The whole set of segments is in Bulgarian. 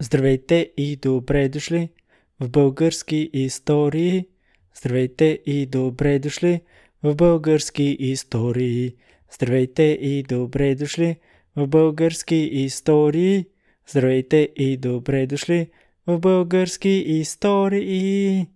Здравейте и добре дошли в български истории. Здравейте и добре дошли в български истории. Здравейте и добре дошли в български истории. Здравейте и добре дошли в български истории.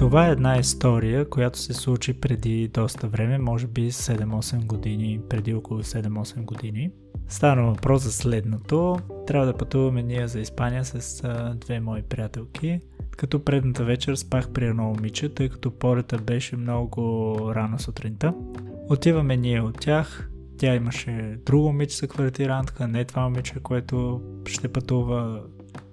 Това е една история, която се случи преди доста време, може би 7-8 години, преди около 7-8 години. Стана въпрос за следното. Трябва да пътуваме ние за Испания с две мои приятелки. Като предната вечер спах при едно момиче, тъй като полета беше много рано сутринта. Отиваме ние от тях. Тя имаше друго момиче за квартирантка, не това момиче, което ще пътува.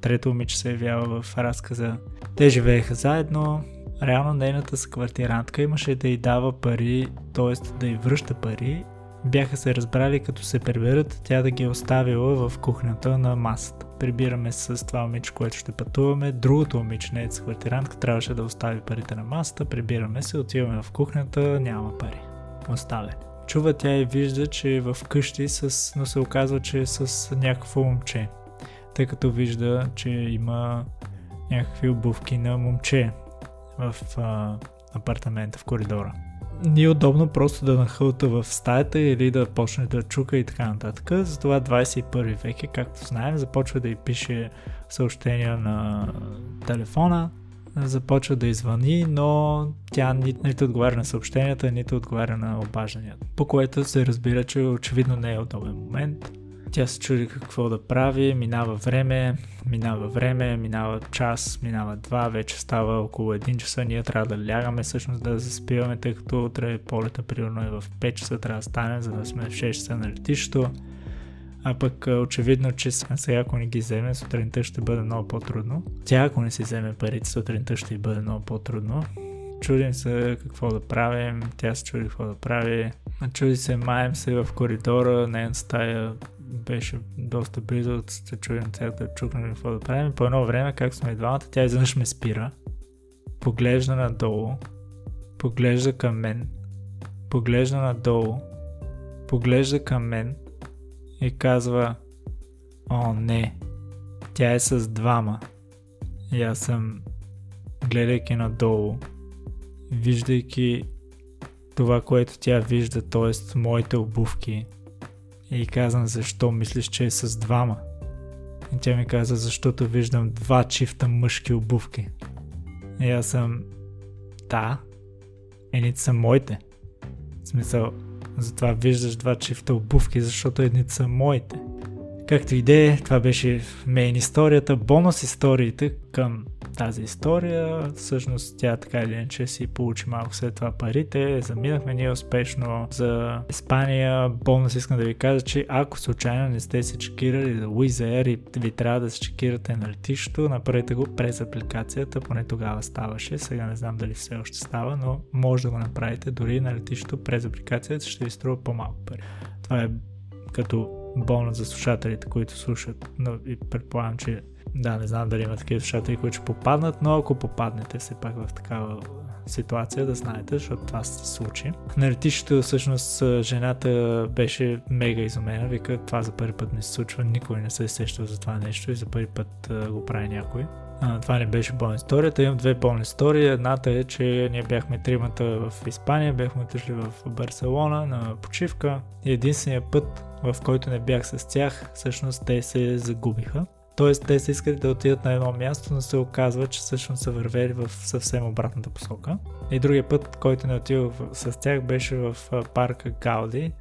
Трето момиче се явява в разказа. Те живееха заедно, реално нейната съквартирантка имаше да й дава пари, т.е. да й връща пари. Бяха се разбрали като се приберат, тя да ги е оставила в кухнята на масата. Прибираме се с това момиче, което ще пътуваме. Другото момиче, не е квартирантка, трябваше да остави парите на масата. Прибираме се, отиваме в кухнята, няма пари. Оставен. Чува тя и вижда, че е в къщи, с... но се оказва, че е с някакво момче. Тъй като вижда, че има някакви обувки на момче в а, апартамента, в коридора. Ни е удобно просто да нахълта в стаята или да почне да чука и така нататък. Затова 21 век е, както знаем, започва да й пише съобщения на телефона, започва да извъни, но тя нито, нито отговаря на съобщенията, нито отговаря на обажданията. По което се разбира, че очевидно не е удобен момент. Тя се чуди какво да прави, минава време, минава време, минава час, минава два, вече става около 1 часа, ние трябва да лягаме всъщност да заспиваме, тъй като утре полета примерно е в 5 часа, трябва да станем, за да сме в 6 часа на летището. А пък очевидно, че сега ако не ги вземе, сутринта ще бъде много по-трудно. Тя ако не си вземе парите, сутринта ще бъде много по-трудно. Чудим се какво да правим, тя се чуди какво да прави. Чуди се, маем се в коридора, нейната стая беше доста близо, се чуем цялата чукнали какво да правим. По едно време, как сме и двамата, тя изведнъж ме спира, поглежда надолу, поглежда към мен, поглежда надолу, поглежда към мен и казва О, не, тя е с двама. И аз съм, гледайки надолу, виждайки това, което тя вижда, т.е. моите обувки, и казвам, защо мислиш, че е с двама? И тя ми каза, защото виждам два чифта мъжки обувки. И аз съм, да, едните са моите. В смисъл, затова виждаш два чифта обувки, защото едните са моите. Както и е, това беше мейн историята, бонус историите към тази история. Всъщност тя така или иначе си получи малко след това парите. Заминахме ние успешно за Испания. Бонус искам да ви кажа, че ако случайно не сте се чекирали за Wizz и ви трябва да се чекирате на летището, направете го през апликацията, поне тогава ставаше. Сега не знам дали все още става, но може да го направите дори на летището през апликацията, ще ви струва по-малко пари. Това е като бонус за слушателите, които слушат, но и предполагам, че да, не знам дали има такива слушатели, които ще попаднат, но ако попаднете все пак в такава ситуация, да знаете, защото това се случи. На летището всъщност жената беше мега изумена, вика това за първи път не се случва, никой не се е сещал за това нещо и за първи път го прави някой. Това не беше болна историята. Имам две болни истории. Едната е, че ние бяхме тримата в Испания, бяхме отишли в Барселона на почивка. И единствения път, в който не бях с тях, всъщност те се загубиха. Тоест, те са искали да отидат на едно място, но се оказва, че всъщност са вървели в съвсем обратната посока. И другия път, който не отива с тях, беше в парка Гауди,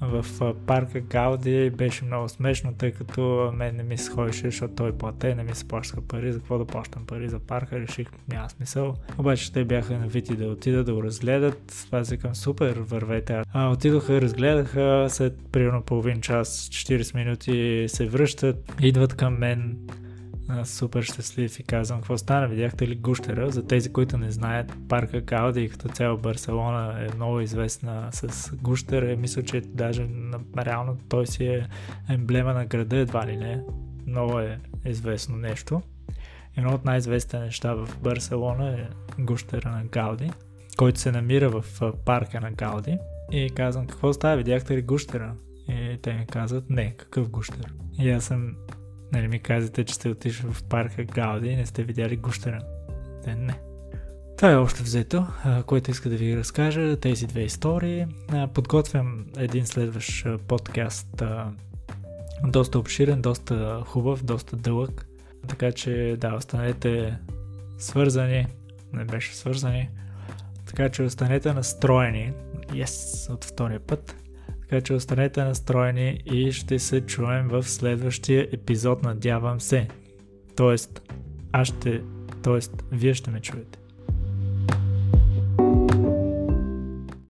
в парка Гауди беше много смешно, тъй като мен не ми се ходеше, защото той плате, не ми се плащаха пари, за какво да плащам пари за парка, реших няма смисъл. Обаче те бяха навити да отидат да го разгледат, аз викам супер, вървете. А, отидоха, разгледаха, след примерно половин час, 40 минути се връщат, идват към мен, супер щастлив и казвам какво стана, видяхте ли гущера? За тези, които не знаят, парка Гауди като цяло Барселона е много известна с гущера. Мисля, че даже реално той си е емблема на града, едва ли не. Много е известно нещо. Едно от най-известните неща в Барселона е гущера на Гауди, който се намира в парка на Гауди. И казвам, какво става, видяхте ли гущера? И и те ми казват, не, какъв гущер. И аз съм, нали ми казвате, че сте отишли в парка Гауди и не сте видяли гущера. Те не. Това е още взето, което иска да ви разкажа, тези две истории. Подготвям един следващ подкаст, доста обширен, доста хубав, доста дълъг. Така че да, останете свързани, не беше свързани, така че останете настроени, yes, от втория път, така че останете настроени и ще се чуем в следващия епизод, надявам се. Тоест, аз ще, тоест, вие ще ме чуете.